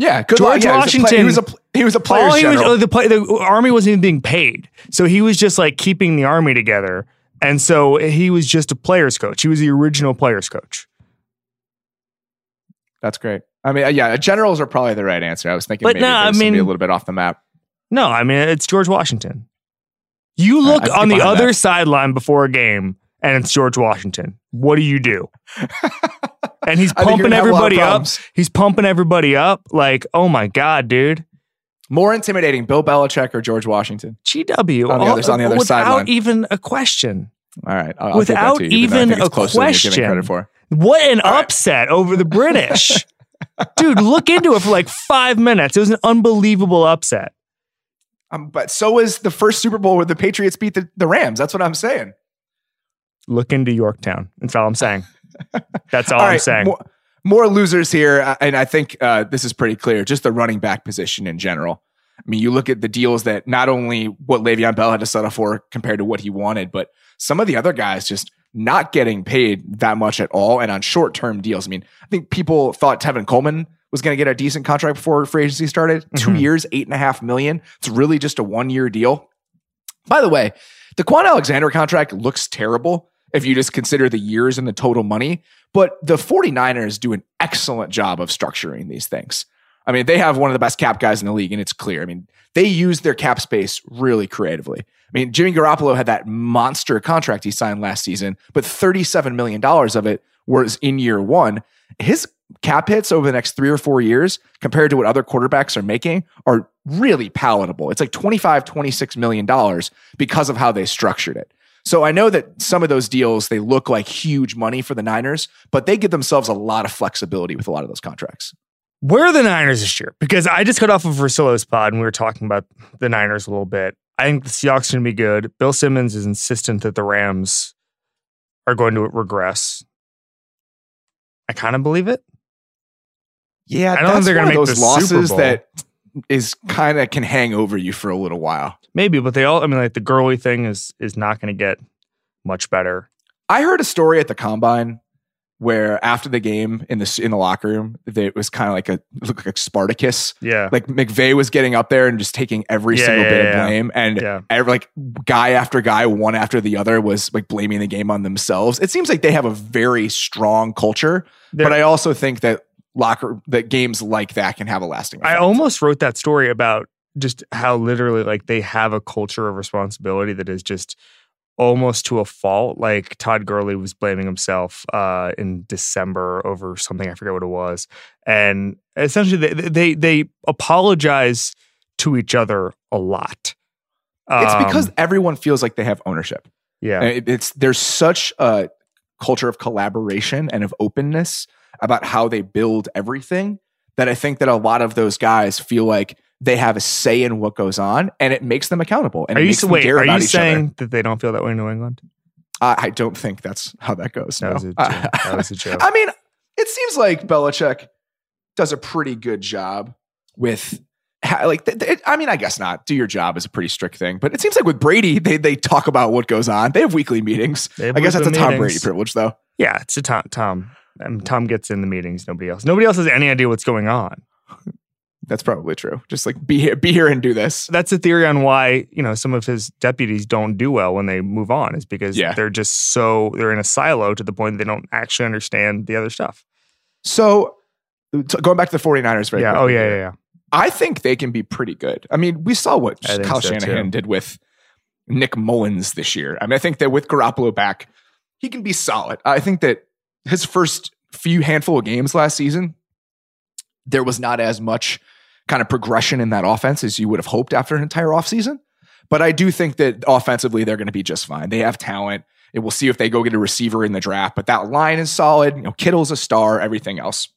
Yeah, good George. Yeah, he was a play- Washington- He was a, pl- he was a player. All he was, general. the, play, the army wasn't even being paid. So he was just like keeping the army together. And so he was just a player's coach. He was the original player's coach. That's great. I mean, uh, yeah, generals are probably the right answer. I was thinking But maybe no, I mean- a little bit off the map. No, I mean, it's George Washington. You look can on the other sideline before a game and it's George Washington. What do you do? and he's I think you're pumping gonna have a lot of everybody up. He's pumping everybody up. Like, oh my God, dude. More intimidating, Bill Belichick or George Washington? GW. On the all- other- on the other without even a question. All right, I'll, I'll Without you, even, I even think it's a closer than you're question. credit for. What an All right. upset over the British. Dude, look into it for like five minutes. It was an unbelievable upset. Um, but so was the first Super Bowl where the Patriots beat the, the Rams. That's what I'm saying. Look into Yorktown. That's all I'm saying. That's all, All I'm right, saying. More, more losers here, uh, and I think uh, this is pretty clear. Just the running back position in general. I mean, you look at the deals that not only what Le'Veon Bell had to settle for compared to what he wanted, but some of the other guys just not getting paid that much at all, and on short term deals. I mean, I think people thought Tevin Coleman was going to get a decent contract before free agency started. Two Mhm. years, eight and a half million. It's really just a one year deal. By the way, the Kwon Alexander contract looks terrible if you just consider the years and the total money. But the 49ers do an excellent job of structuring these things. I mean, they have one of the best cap guys in the league, and it's clear. I mean, they use their cap space really creatively. I mean, Jimmy Garoppolo had that monster contract he signed last season, but $37 million of it was in year one. His cap hits over the next three or four years compared to what other quarterbacks are making are really palatable. It's like 25, 26 million dollars because of how they structured it. So I know that some of those deals they look like huge money for the Niners, but they give themselves a lot of flexibility with a lot of those contracts. Where are the Niners this year? Because I just got off of Russillo's pod and we were talking about the Niners a little bit. I think the Seahawks are going to be good. Bill Simmons is insistent that the Rams are going to regress. I kind of believe it. Yeah, I don't think they're gonna of make those the Super losses Bowl. that is kind of can hang over you for a little while. Maybe, but they all, I mean, like the Gurley thing is is not going to get much better. I heard a story at the combine where after the game in the in the locker room, they, it was kind of like a looked like a Spartacus. Yeah. Like McVeigh was getting up there and just taking every Yeah, single yeah, bit yeah. of blame, and every, like guy after guy, one after the other, was like blaming the game on themselves. It seems like they have a very strong culture, but They're- I also think that locker that games like that can have a lasting. I almost wrote that story about just how literally like they have a culture of responsibility that is just almost to a fault. Like Todd Gurley was blaming himself uh, in December over something I forget what it was, and essentially they they, they apologize to each other a lot. It's because Um, everyone feels like they have ownership. yeah, it- it's there's such a culture of collaboration and of openness about how they build everything that I think that a lot of those guys feel like they have a say in what goes on, and it makes them accountable. And are it you makes them wait? care Are about you each saying other. that they don't feel that way in New England? I, I don't think that's how that goes. That no. was a uh, joke. That was a joke. I mean, it seems like Belichick does a pretty good job with. Like, th- th- I mean, I guess not. Do your job is a pretty strict thing, but it seems like with Brady, they they talk about what goes on. They have weekly meetings. Have I guess that's a weekly Tom meetings. Brady privilege, though. Yeah, it's a Tom. Tom. Um, Tom gets in the meetings. Nobody else. Nobody else has any idea what's going on. That's probably true. Just like be here, be here, and do this. That's a theory on why you know some of his deputies don't do well when they move on. Is because Yeah. they're just so they're in a silo to the point that they don't actually understand the other stuff. So, going back to the 49ers, very yeah. quickly Oh yeah. Yeah. Yeah. I think they can be pretty good. I mean, we saw what Kyle so, Shanahan too. did with Nick Mullens this year. I mean, I think that with Garoppolo back, he can be solid. I think that his first few handful of games last season, there was not as much kind of progression in that offense as you would have hoped after an entire offseason. But I do think that offensively, they're going to be just fine. They have talent. And we'll see if they go get a receiver in the draft. But that line is solid. You know, Kittle's a star, everything else.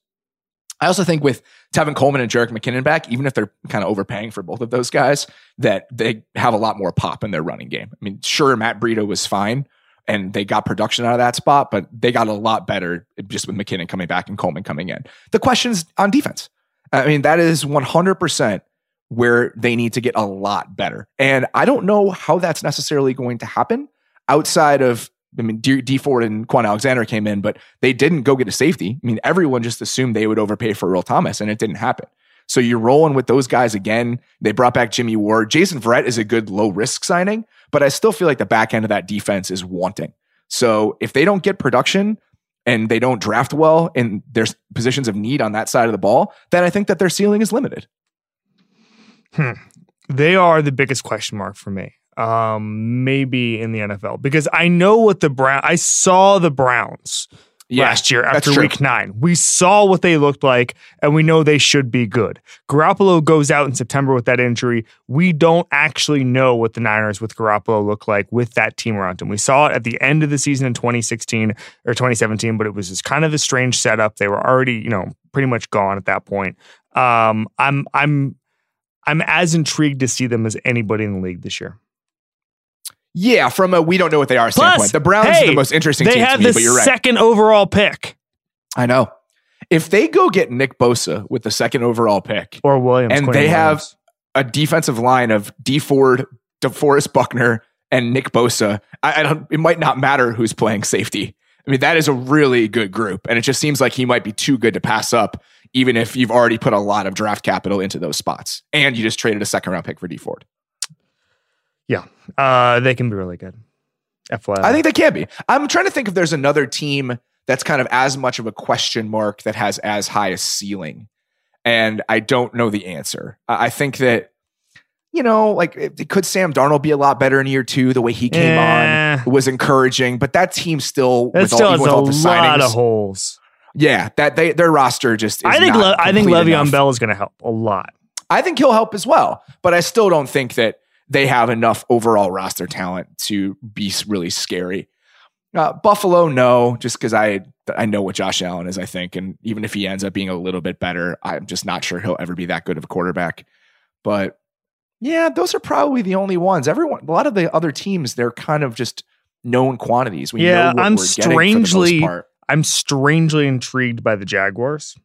I also think with Tevin Coleman and Jerick McKinnon back, even if they're kind of overpaying for both of those guys, that they have a lot more pop in their running game. I mean, sure, Matt Breida was fine and they got production out of that spot, but they got a lot better just with McKinnon coming back and Coleman coming in. The question's on defense. I mean, that is 100% where they need to get a lot better. And I don't know how that's necessarily going to happen outside of I mean, D, Dee Ford and Kwon Alexander came in, but they didn't go get a safety. I mean, everyone just assumed they would overpay for Earl Thomas, and it didn't happen. So you're rolling with those guys again. They brought back Jimmy Ward. Jason Verrett is a good low risk signing, but I still feel like the back end of that defense is wanting. So if they don't get production and they don't draft well and there's positions of need on that side of the ball, then I think that their ceiling is limited. They are the biggest question mark for me. Um, maybe in the NFL because I know what the Brown. I saw the Browns last year after week nine. We saw what they looked like, and we know they should be good. Garoppolo goes out in September with that injury. We don't actually know what the Niners with Garoppolo look like with that team around him. We saw it at the end of the season in 2016 or 2017, but it was just kind of a strange setup. They were already, you know, pretty much gone at that point. Um, I'm I'm I'm as intrigued to see them as anybody in the league this year. Yeah, from a we don't know what they are Plus, standpoint. The Browns are the most interesting They team have to me, the but you're right. second overall pick, I know. If they go get Nick Bosa with the second overall pick, or Williams, And Quinn they have- a defensive line of Dee Ford, DeForest Buckner, and Nick Bosa, I, I don't. It might not matter who's playing safety. I mean, that is a really good group, and it just seems like he might be too good to pass up, even if you've already put a lot of draft capital into those spots, and you just traded a second round pick for Dee Ford. Yeah, uh, they can be really good. FYI, I think they can be. I'm trying to think if there's another team that's kind of as much of a question mark that has as high a ceiling. And I don't know the answer. I think that, you know, like it- could Sam Darnold be a lot better in year two? The way he came Eh. on was encouraging, but that team still, that with still all, has with a all the lot signings, of holes. yeah, that they their roster just. Is I think Le- I think Le'Veon enough. Bell is going to help a lot. I think he'll help as well, but I still don't think that they have enough overall roster talent to be really scary. Uh, Buffalo, no, just because I I know what Josh Allen is. I think, and even if he ends up being a little bit better, I'm just not sure he'll ever be that good of a quarterback. But yeah, those are probably the only ones. Everyone, a lot of the other teams, they're kind of just known quantities. We Yeah, know what I'm we're getting for the strangely-. I'm strangely intrigued by the Jaguars.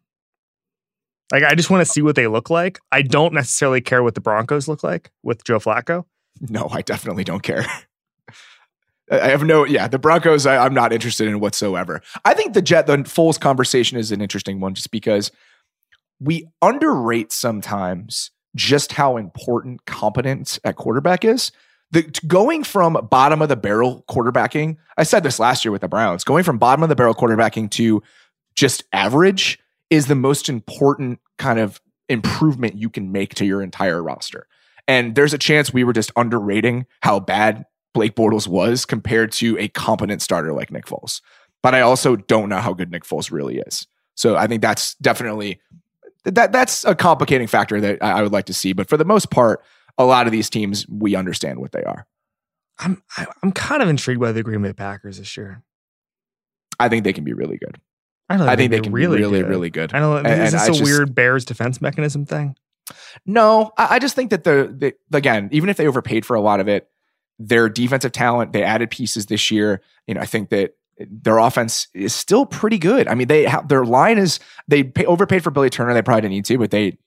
Like, I just want to see what they look like. I don't necessarily care what the Broncos look like with Joe Flacco. No, I definitely don't care. I have no, yeah, the Broncos, I, I'm not interested in whatsoever. I think the Jet, the Foles conversation is an interesting one just because we underrate sometimes just how important competence at quarterback is. The, going from bottom of the barrel quarterbacking, I said this last year with the Browns, going from bottom of the barrel quarterbacking to just average is the most important kind of improvement you can make to your entire roster. And there's a chance we were just underrating how bad Blake Bortles was compared to a competent starter like Nick Foles. But I also don't know how good Nick Foles really is. So I think that's definitely that that's a complicating factor that I would like to see. But for the most part, a lot of these teams we understand what they are. I'm I'm kind of intrigued by the Green Bay Packers this year. I think they can be really good. I don't I think they can be really, good. really good. I know. And- Is and this I a just- weird Bears defense mechanism thing? No, I, I just think that the, the again, even if they overpaid for a lot of it, their defensive talent, they added pieces this year. You know, I think that their offense is still pretty good. I mean, they have their line is they pay, overpaid for Billy Turner. They probably didn't need to, but they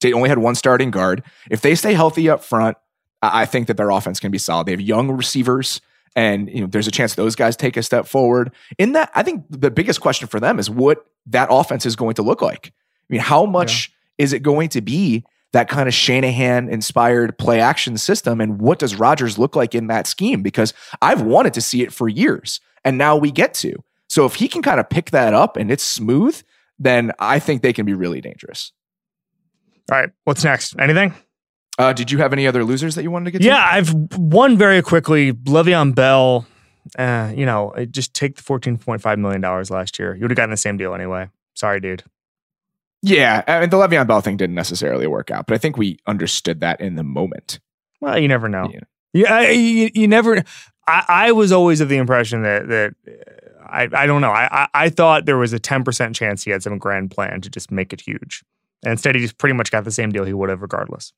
they only had one starting guard. If they stay healthy up front, I, I think that their offense can be solid. They have young receivers. And you know, there's a chance those guys take a step forward. In that, I think the biggest question for them is what that offense is going to look like. I mean, how much yeah. is it going to be that kind of Shanahan inspired play action system. And what does Rodgers look like in that scheme? Because I've wanted to see it for years and now we get to. So if he can kind of pick that up and it's smooth, then I think they can be really dangerous. All right. What's next? Anything? Uh, did you have any other losers that you wanted to get yeah, to? I've one very quickly. Le'Veon Bell, uh, you know, just take the $14.5 million last year. You would have gotten the same deal anyway. Sorry, dude. Yeah, I mean the Le'Veon Bell thing didn't necessarily work out, but I think we understood that in the moment. Well, you never know. Yeah, yeah you, you never. I, I was always of the impression that that I I don't know. I, I, I thought there was a ten percent chance he had some grand plan to just make it huge, and instead he just pretty much got the same deal he would have regardless.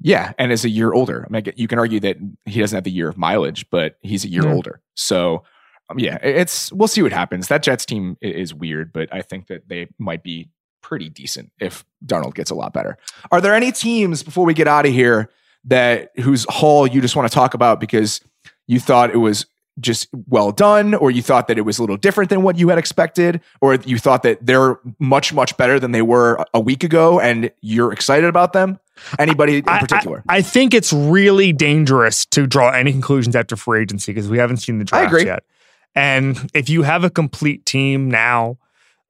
Yeah, and is a year older. I mean, you can argue that he doesn't have the year of mileage, but he's a year yeah. older. So, um, yeah, it's we'll see what happens. That Jets team is weird, but I think that they might be pretty decent if Darnold gets a lot better. Are there any teams before we get out of here that whose haul you just want to talk about because you thought it was just well done, or you thought that it was a little different than what you had expected, or you thought that they're much, much better than they were a week ago and you're excited about them? Anybody in particular? I, I, I think it's really dangerous to draw any conclusions after free agency because we haven't seen the draft yet. And if you have a complete team now,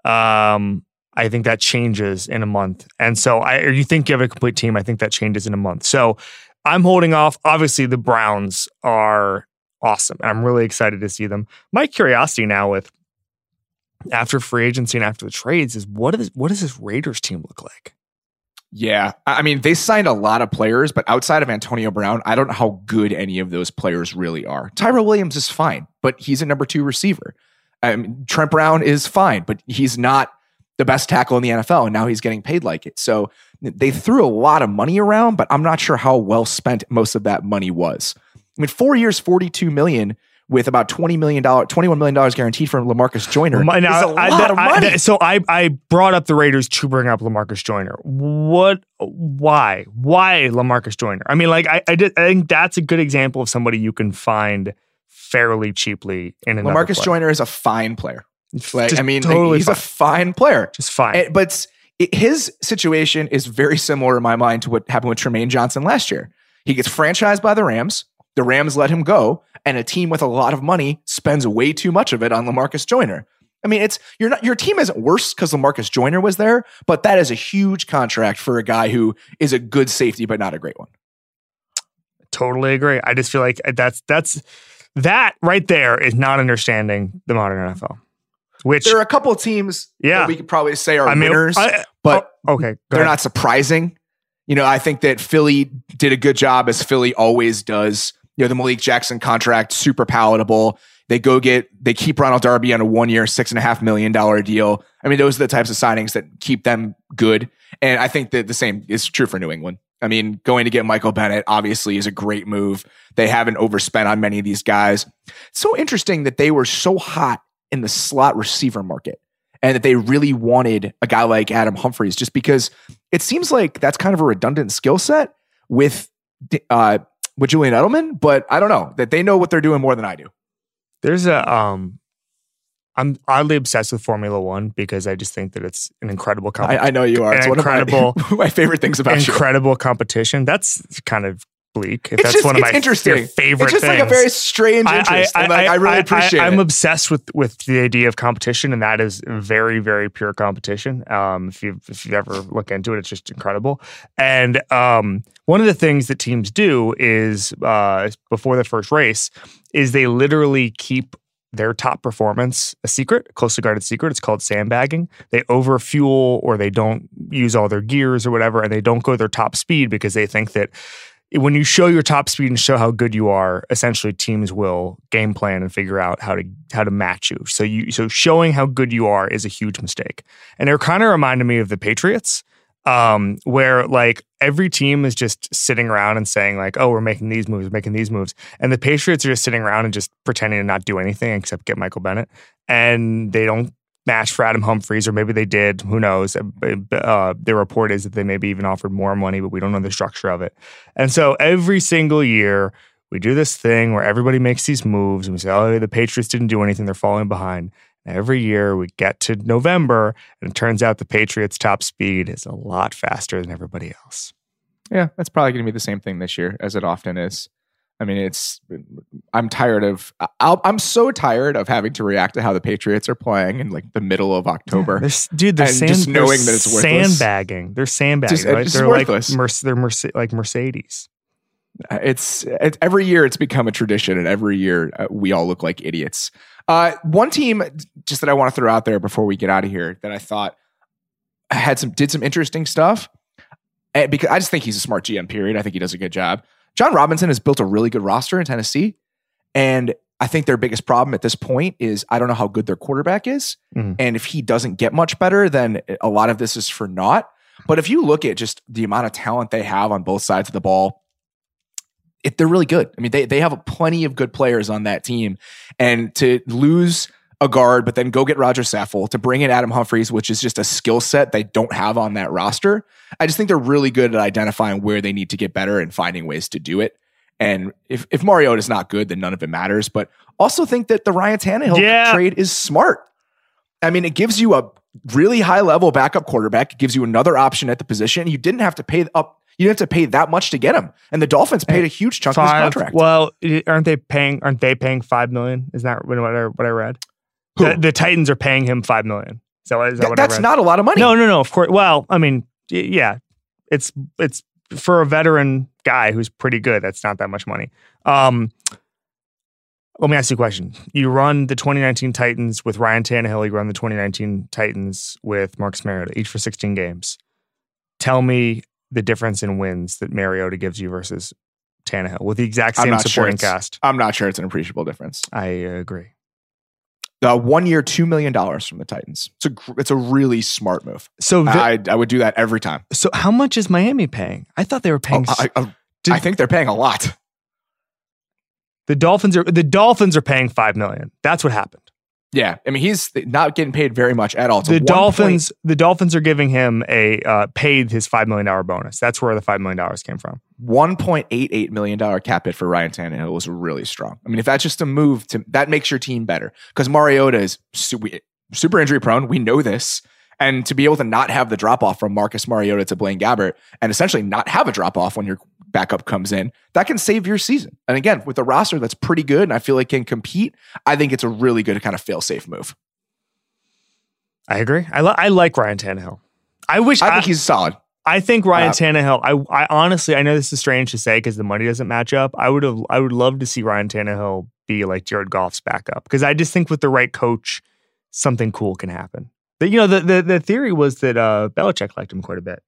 um, I think that changes in a month. And so I or you think you have a complete team, I think that changes in a month. So I'm holding off. Obviously, the Browns are awesome. And I'm really excited to see them. My curiosity now with after free agency and after the trades is what is what does this Raiders team look like? Yeah. I mean, they signed a lot of players, but outside of Antonio Brown, I don't know how good any of those players really are. Tyrell Williams is fine, but he's a number two receiver. I mean, Trent Brown is fine, but he's not the best tackle in the NFL, and now he's getting paid like it. So they threw a lot of money around, but I'm not sure how well spent most of that money was. I mean, four years, 42 million with about $20 million, $21 million guaranteed from Lamarcus Joyner. My, now, a I, lot of money. I, so I, I brought up the Raiders to bring up Lamarcus Joyner. What, why, why Lamarcus Joyner? I mean, like, I, I, did, I think that's a good example of somebody you can find fairly cheaply in another Lamarcus player. Joyner is a fine player. Like, I mean, totally he's fine. a fine player. Just fine. And, but it, his situation is very similar in my mind to what happened with Trumaine Johnson last year. He gets franchised by the Rams. The Rams let him go, and a team with a lot of money spends way too much of it on Lamarcus Joyner. I mean, it's you're not your team isn't worse because Lamarcus Joyner was there, but that is a huge contract for a guy who is a good safety but not a great one. Totally agree. I just feel like that's that's that right there is not understanding the modern NFL. Which there are a couple of teams yeah. we could probably say are I mean, winners, I, but oh, okay, they're ahead. not surprising. You know, I think that Philly did a good job as Philly always does. You know, the Malik Jackson contract, super palatable. They go get, they keep Ronald Darby on a one year, six and a half million dollar deal. I mean, those are the types of signings that keep them good. And I think that the same is true for New England. I mean, going to get Michael Bennett obviously is a great move. They haven't overspent on many of these guys. It's so interesting that they were so hot in the slot receiver market and that they really wanted a guy like Adam Humphries just because it seems like that's kind of a redundant skill set with uh with Julian Edelman, but I don't know that they know what they're doing more than I do. There's a um I'm oddly obsessed with Formula One because I just think that it's an incredible competition. I, I, know you are. It's incredible, one of my, my favorite things about incredible you. Incredible competition. That's kind of bleak. If it's that's just, one of my interesting. favorite It's just things. like a very strange interest. I, I, I, I really appreciate I, am obsessed with with the idea of competition, and that is very, very pure competition. Um, if you if you ever look into it, it's just incredible. And um, one of the things that teams do is uh, before the first race is they literally keep their top performance a secret, a closely guarded secret. It's called sandbagging. They overfuel or they don't use all their gears or whatever, and they don't go their top speed because they think that when you show your top speed and show how good you are, essentially teams will game plan and figure out how to how to match you. So you so showing how good you are is a huge mistake. And they're kind of reminded me of the Patriots um, where like every team is just sitting around and saying like, "Oh, we're making these moves, making these moves," and the Patriots are just sitting around and just pretending to not do anything except get Michael Bennett, and they don't match for Adam Humphries, or maybe they did. Who knows? Uh, uh, the report is that they maybe even offered more money, but we don't know the structure of it. And so every single year, we do this thing where everybody makes these moves, and we say, "Oh, the Patriots didn't do anything; they're falling behind." Every year we get to November, and it turns out the Patriots' top speed is a lot faster than everybody else. Yeah, that's probably going to be the same thing this year as it often is. I mean, it's I'm tired of i am so tired of having to react to how the Patriots are playing in like the middle of October. Yeah, dude, they're sand, just knowing that it's worthless. sandbagging. They're sandbagging. Just, right? They're worthless. like they're Merce- like Mercedes. Uh, it's, it's, every year it's become a tradition, and every year uh, we all look like idiots. Uh, one team just that I want to throw out there before we get out of here that I thought had some did some interesting stuff. And eh, because I just think he's a smart GM. Period. I think he does a good job. Jon Robinson has built a really good roster in Tennessee, and I think their biggest problem at this point is I don't know how good their quarterback is, mm-hmm. and if he doesn't get much better, then a lot of this is for naught. But if you look at just the amount of talent they have on both sides of the ball, it, they're really good. I mean, they they have plenty of good players on that team, and to lose a guard, but then go get Rodger Saffold to bring in Adam Humphries, which is just a skill set they don't have on that roster. I just think they're really good at identifying where they need to get better and finding ways to do it. And if if Mariota is not good, then none of it matters. But also think that the Ryan Tannehill yeah. trade is smart. I mean, it gives you a really high level backup quarterback. It gives you another option at the position. You didn't have to pay up you didn't have to pay that much to get him. And the Dolphins paid a huge chunk five, of his contract. Well, aren't they paying? Aren't they paying five million? Is that what I, what I read? The, the, Titans are paying him five million. Is that what, is that Th- That's not a lot of money. No, no, no. Of course. Well, I mean, yeah, it's it's for a veteran guy who's pretty good. That's not that much money. Um, let me ask you a question. You run the 2019 Titans with Ryan Tannehill. You run the 2019 Titans with Marcus Mariota, each for 16 games. Tell me the difference in wins that Mariota gives you versus Tannehill with the exact same supporting sure cast. I'm not sure it's an appreciable difference. I agree. The one year, two million dollars from the Titans. It's a it's a really smart move. So the, I, I would do that every time. So how much is Miami paying? I thought they were paying. Oh, I, I, did, I think they're paying a lot. The Dolphins are the Dolphins are paying five million. That's what happened. Yeah, I mean he's not getting paid very much at all. the Dolphins, point, the Dolphins are giving him a uh, paid his five million dollar bonus. That's where the five million dollars came from. One point eight eight million dollar cap hit for Ryan Tannehill was really strong. I mean, if that's just a move to that makes your team better because Mariota is super, super injury prone. We know this. And to be able to not have the drop off from Marcus Mariota to Blaine Gabbert and essentially not have a drop off when your backup comes in, that can save your season. And again, with a roster that's pretty good and I feel like can compete, I think it's a really good kind of fail safe move. I agree. I, li- I like Ryan Tannehill. I wish I think he's solid. I think Ryan uh, Tannehill. I, I honestly, I know this is strange to say because the money doesn't match up. I would have, I would love to see Ryan Tannehill be like Jared Goff's backup because I just think with the right coach, something cool can happen. The, you know, the, the the theory was that uh, Belichick liked him quite a bit.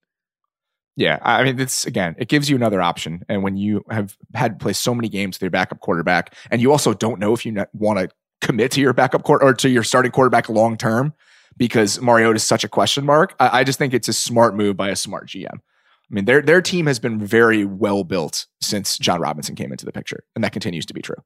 Yeah, I mean, it's again, it gives you another option. And when you have had to play so many games with your backup quarterback, and you also don't know if you want to commit to your backup court or to your starting quarterback long term because Mariota is such a question mark. I, I, just think it's a smart move by a smart GM. I mean, their their team has been very well built since Jon Robinson came into the picture, and that continues to be true.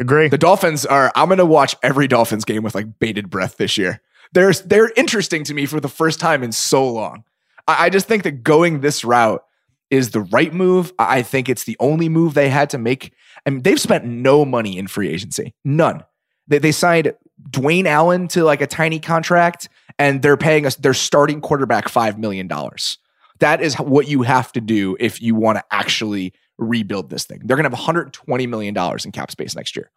Agree. The Dolphins are. I'm going to watch every Dolphins game with like bated breath this year. They're they're interesting to me for the first time in so long. I, I just think that going this route is the right move. I think it's the only move they had to make. I mean, they've spent no money in free agency, none. They, they signed Dwayne Allen to like a tiny contract, and they're paying us their starting quarterback five million dollars. That is what you have to do if you want to actually rebuild this thing. They're going to have 120 million dollars in cap space next year.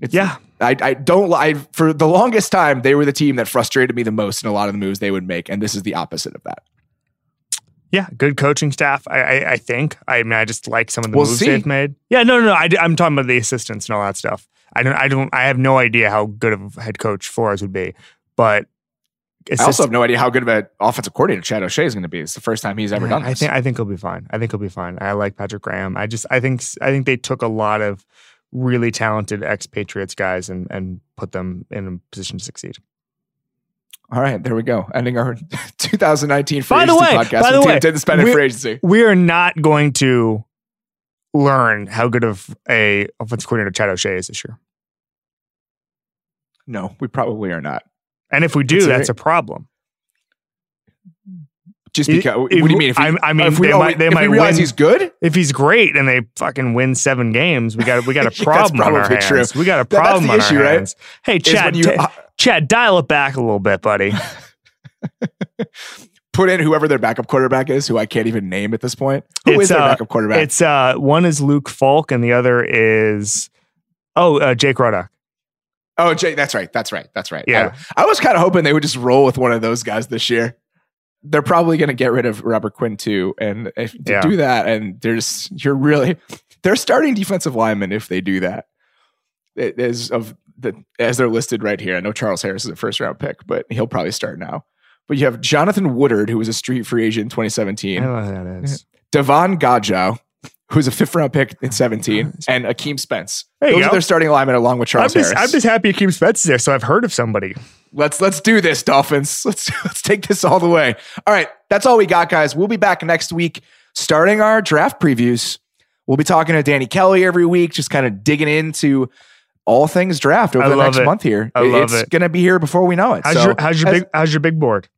It's, yeah, I, I don't. I for the longest time they were the team that frustrated me the most in a lot of the moves they would make, and this is the opposite of that. Yeah, good coaching staff. I, I, I think. I mean, I just like some of the we'll moves see. they've made. Yeah, no, no, no. I, am talking about the assistants and all that stuff. I don't. I don't. I have no idea how good of a head coach Flores would be, but I also have no idea how good of an offensive coordinator Chad O'Shea is going to be. It's the first time he's ever yeah, done this. I think I think he'll be fine. I think he'll be fine. I like Patrick Graham. I just I think I think they took a lot of really talented ex-Patriots guys and and put them in a position to succeed. All right, there we go. Ending our 2019 free By the way, podcast. by the way, spending we- free agency. We are not going to learn how good of a offensive coordinator Chad O'Shea is this year. No, we probably are not. And if we do, that's a problem. Just If- because. what do you mean? If we, I- I mean, if we, they oh, might- they if might realize win- he's good, If he's great and they fucking win seven games, we got we got a problem on our probably hands. true. We got a That- that's problem the on issue, right? hands. Hey, Chad, you ta- Chad, dial it back a little bit, buddy. put in whoever their backup quarterback is, who I can't even name at this point. Who is It's, their uh, backup quarterback? It's uh one is Luke Falk and the other is oh uh, Jake Rudock. oh, Jay, that's right. That's right. That's right. Yeah. I, I was kind of hoping they would just roll with one of those guys this year. They're probably going to get rid of Robert Quinn too, and if to Yeah. do that, and there's you're really they're starting defensive linemen if they do that. It is of the as they're listed right here. I know Charles Harris is a first round pick, but he'll probably start now. But you have Jonathan Woodard, who was a street free agent in 2017. I don't know who that is. Davon Godchaux, who's a fifth round pick in 17, and Akeem Spence. There Those are their starting alignment along with I'm Charles just, Harris. I'm just happy Akeem Spence is there, so I've heard of somebody. let's let's do this, Dolphins. Let's let's take this all the way. All right, that's all we got, guys. We'll be back next week, starting our draft previews. We'll be talking to Danny Kelly every week, just kind of digging into all things draft over I the next it. month here. I love it's it. gonna be here before we know it. How's So, your how's your big how's your big board?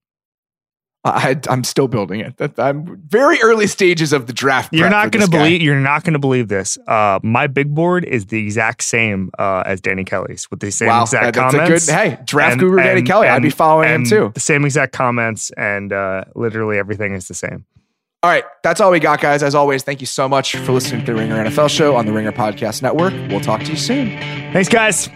I, I'm still building it. That- I'm very early stages of the draft. You're not gonna believe you're not gonna believe this. Uh, my big board is the exact same uh, as Danny Kelly's with the same Wow, exact that's comments. a good. Hey, draft and- guru Danny and- Kelly. I'd be following him too. The same exact comments and uh, literally everything is the same. All right, that's all we got, guys. As always, thank you so much for listening to the Ringer NFL Show on the Ringer Podcast Network. We'll talk to you soon. Thanks, guys.